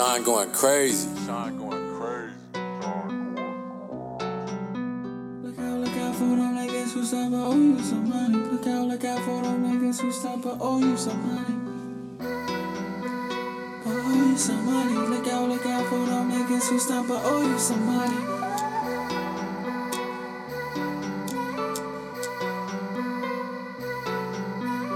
Sean going crazy. Sean going crazy. Look out, look out for them niggas who stop but owe oh, you some money. Look out, look out for them niggas who stop but owe oh, you some money. But oh, owe you some money. Look out, look out for them niggas who stop but owe you some money.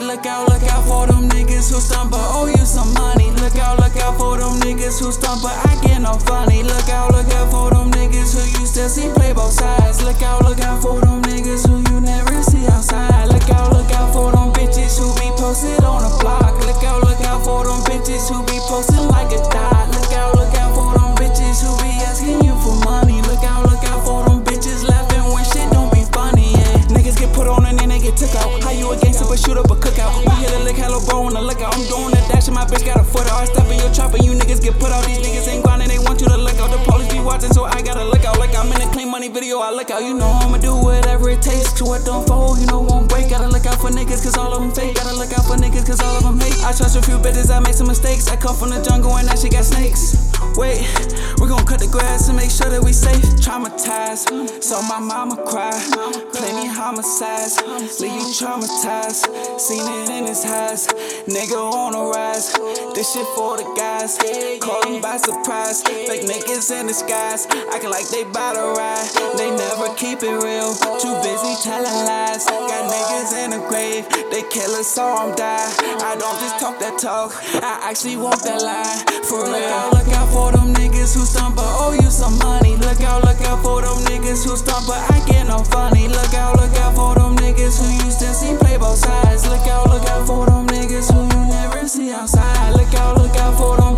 Look out, look out for them niggas who stump but owe you some money. Look out, look out for them niggas who stump but I get no funny. Look out, look out for them niggas who you still see play both sides. Look out, look out for them niggas who you never see outside. Look out, look out for them bitches who be posted on the block. Look out, look out for them bitches who be posting like a dot. Look out, look out for them bitches who be asking you for money. Look out, look out for them bitches laughing when shit don't be funny. Yeah. Niggas get put on and then they get took out. How you a gangster but shoot up a cookout? We hit a lick, hello bro on the lookout. I'm doing the dash and my bitch got a chopper, you niggas get put out. These niggas I look out. You know I'ma do whatever it takes. To what don't fold, you know won't break. Gotta look out for niggas, cause all of them fake. Gotta look out for niggas, cause all of them hate. I trust a few bitches, I make some mistakes. I come from the jungle and now she got snakes. Wait, we gon' cut the grass and make sure that we safe. Traumatized, so my mama cry. Me homicides, leave you traumatized. Seen it in his eyes, nigga on the rise. This shit for the guys, call them by surprise. Fake niggas in disguise, acting like they bout to ride. They never keep it real, too busy telling lies. Got niggas in the grave, they kill us, saw I'm die. I don't just talk that talk, I actually walk that line. For real, look out, look out for them niggas who stump but owe you some money. Look out, look out for them niggas who stump but I get no funny. Look out, look out for them niggas who you still see play both sides. Look out, look out for them niggas who you never see outside. Look out, look out for them